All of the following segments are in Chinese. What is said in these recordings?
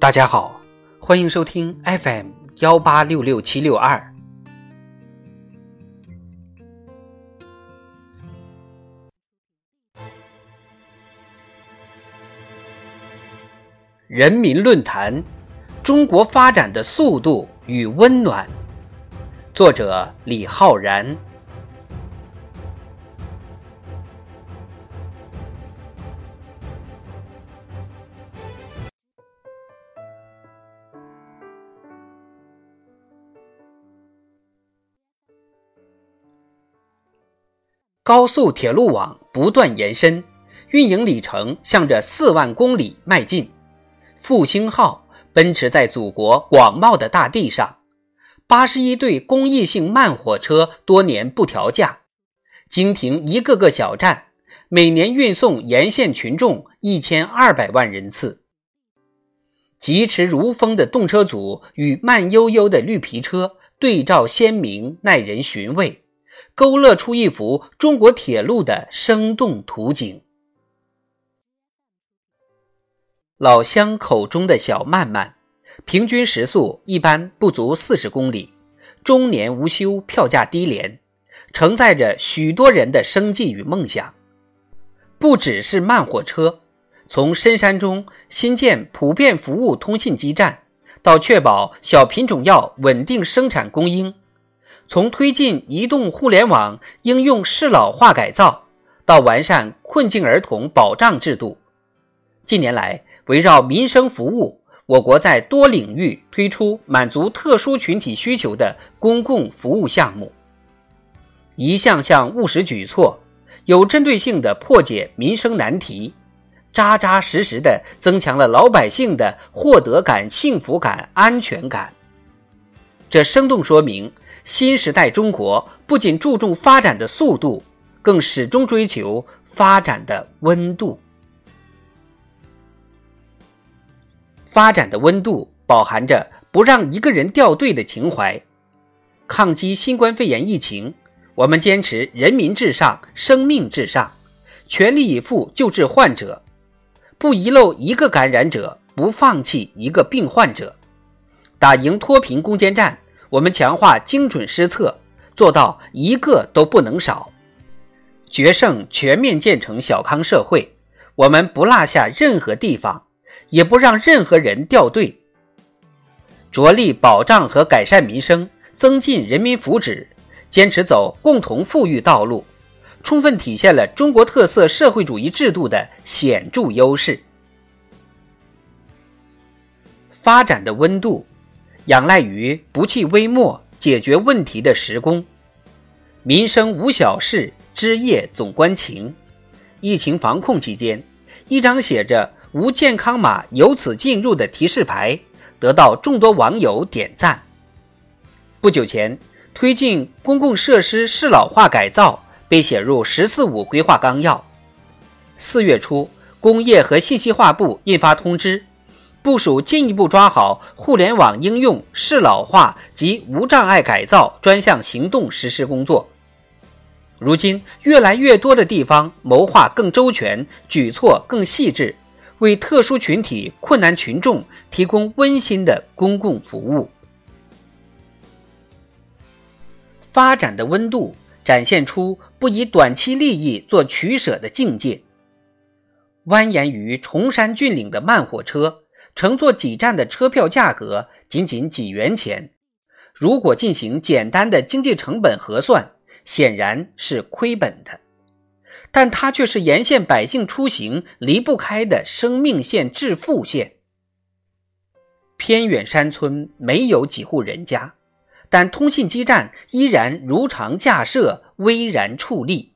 大家好，欢迎收听 FM 幺八六六七六二。人民论坛：中国发展的速度与温暖。作者：李浩然。高速铁路网不断延伸，运营里程向着四万公里迈进。复兴号奔驰在祖国广袤的大地上，八十一对公益性慢火车多年不调价，经停一个个小站，每年运送沿线群众一千二百万人次。疾驰如风的动车组与慢悠悠的绿皮车对照鲜明，耐人寻味。勾勒出一幅中国铁路的生动图景。老乡口中的小慢慢，平均时速一般不足四十公里，终年无休，票价低廉，承载着许多人的生计与梦想。不只是慢火车，从深山中新建普遍服务通信基站，到确保小品种药稳定生产供应。从推进移动互联网应用适老化改造，到完善困境儿童保障制度，近年来围绕民生服务，我国在多领域推出满足特殊群体需求的公共服务项目，一项项务实举措，有针对性的破解民生难题，扎扎实实的增强了老百姓的获得感、幸福感、安全感。这生动说明。新时代中国不仅注重发展的速度，更始终追求发展的温度。发展的温度饱含着不让一个人掉队的情怀。抗击新冠肺炎疫情，我们坚持人民至上、生命至上，全力以赴救治患者，不遗漏一个感染者，不放弃一个病患者，打赢脱贫攻坚战。我们强化精准施策，做到一个都不能少，决胜全面建成小康社会。我们不落下任何地方，也不让任何人掉队，着力保障和改善民生，增进人民福祉，坚持走共同富裕道路，充分体现了中国特色社会主义制度的显著优势。发展的温度。仰赖于不弃微末解决问题的时工，民生无小事，枝叶总关情。疫情防控期间，一张写着“无健康码由此进入”的提示牌得到众多网友点赞。不久前，推进公共设施适老化改造被写入“十四五”规划纲要。四月初，工业和信息化部印发通知。部署进一步抓好互联网应用适老化及无障碍改造专项行动实施工作。如今，越来越多的地方谋划更周全，举措更细致，为特殊群体、困难群众提供温馨的公共服务。发展的温度展现出不以短期利益做取舍的境界。蜿蜒于崇山峻岭的慢火车。乘坐几站的车票价格仅仅几元钱，如果进行简单的经济成本核算，显然是亏本的。但它却是沿线百姓出行离不开的生命线、致富线。偏远山村没有几户人家，但通信基站依然如常架设、巍然矗立，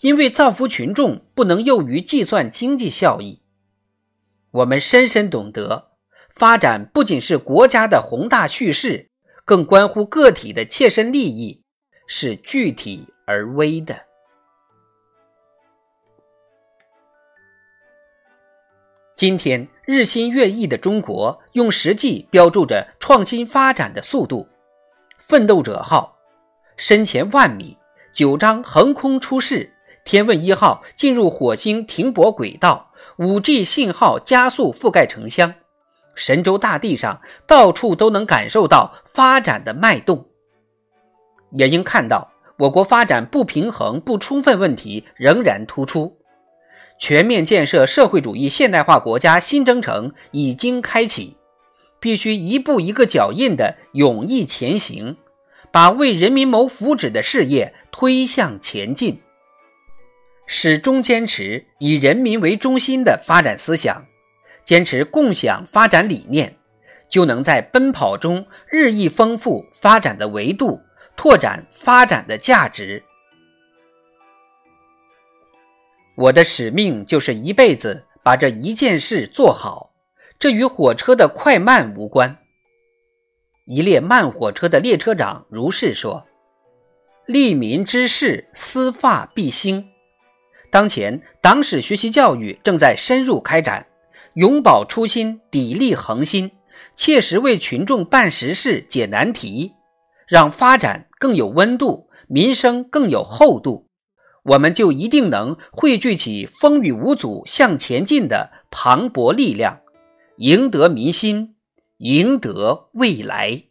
因为造福群众不能囿于计算经济效益。我们深深懂得，发展不仅是国家的宏大叙事，更关乎个体的切身利益，是具体而微的。今天日新月异的中国，用实际标注着创新发展的速度。奋斗者号深潜万米，九章横空出世；天问一号进入火星停泊轨道。5G 信号加速覆盖城乡，神州大地上到处都能感受到发展的脉动，也应看到我国发展不平衡不充分问题仍然突出。全面建设社会主义现代化国家新征程已经开启，必须一步一个脚印的勇毅前行，把为人民谋福祉的事业推向前进。始终坚持以人民为中心的发展思想。坚持共享发展理念，就能在奔跑中日益丰富发展的维度，拓展发展的价值。我的使命就是一辈子把这一件事做好，这与火车的快慢无关。一列慢火车的列车长如是说：“利民之事，思发必兴。”当前，党史学习教育正在深入开展。永葆初心，砥砺恒心，切实为群众办实事、解难题，让发展更有温度，民生更有厚度，我们就一定能汇聚起风雨无阻向前进的磅礴力量，赢得民心，赢得未来。